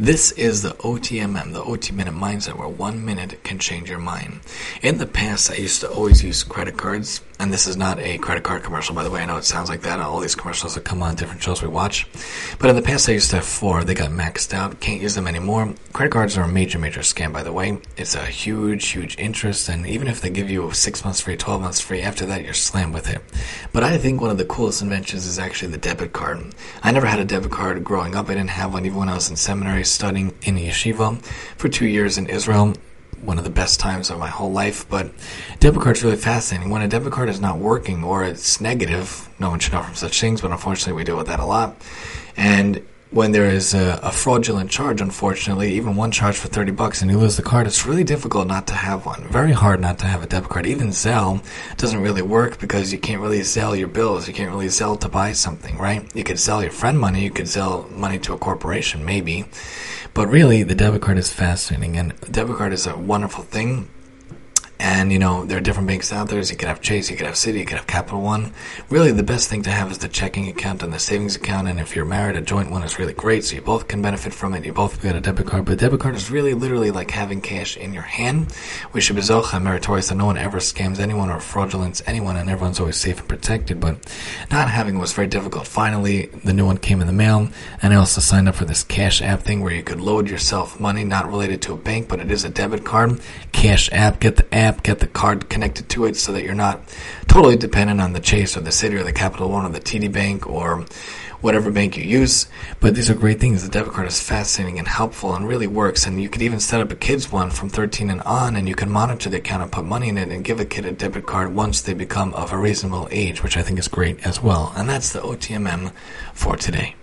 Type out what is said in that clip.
This is the OTMM, the OT Minute Mindset, where one minute can change your mind. In the past, I used to always use credit cards, and this is not a credit card commercial, by the way. I know it sounds like that. All these commercials that come on different shows we watch. But in the past, I used to have four. They got maxed out. Can't use them anymore. Credit cards are a major, major scam, by the way. It's a huge, huge interest, and even if they give you six months free, 12 months free, after that, you're slammed with it. But I think one of the coolest inventions is actually the debit card. I never had a debit card growing up. I didn't have one even when I was in seminary studying in yeshiva for two years in Israel. One of the best times of my whole life, but debit card's really fascinating. When a debit card is not working or it's negative, no one should know from such things, but unfortunately we deal with that a lot. And when there is a, a, fraudulent charge, unfortunately, even one charge for 30 bucks and you lose the card, it's really difficult not to have one. Very hard not to have a debit card. Even Zelle doesn't really work because you can't really Zelle your bills. You can't really Zelle to buy something, right? You could Zelle your friend money. You could Zelle money to a corporation, maybe. But really, the debit card is fascinating and a debit card is a wonderful thing and, you know, there are different banks out there. You could have Chase, you could have Citi, you could have Capital One. Really, the best thing to have is the checking account and the savings account. And if you're married, a joint one is really great. So you both can benefit from it. You both get a debit card. But debit card is really literally like having cash in your hand. We should be zocha meritorious that no one ever scams anyone or fraudulence anyone and everyone's always safe and protected. But not having was very difficult. Finally, the new one came in the mail. And I also signed up for this cash app thing where you could load yourself money not related to a bank, but it is a debit card. Cash app. Get the app get the card connected to it so that you're not totally dependent on the Chase or the Citi or the Capital One or the TD Bank or whatever bank you use. But these are great things. The debit card is fascinating and helpful and really works. And you could even set up a kid's one from 13 and on, and you can monitor the account and put money in it and give a kid a debit card once they become of a reasonable age, which I think is great as well. And that's the OTMM for today.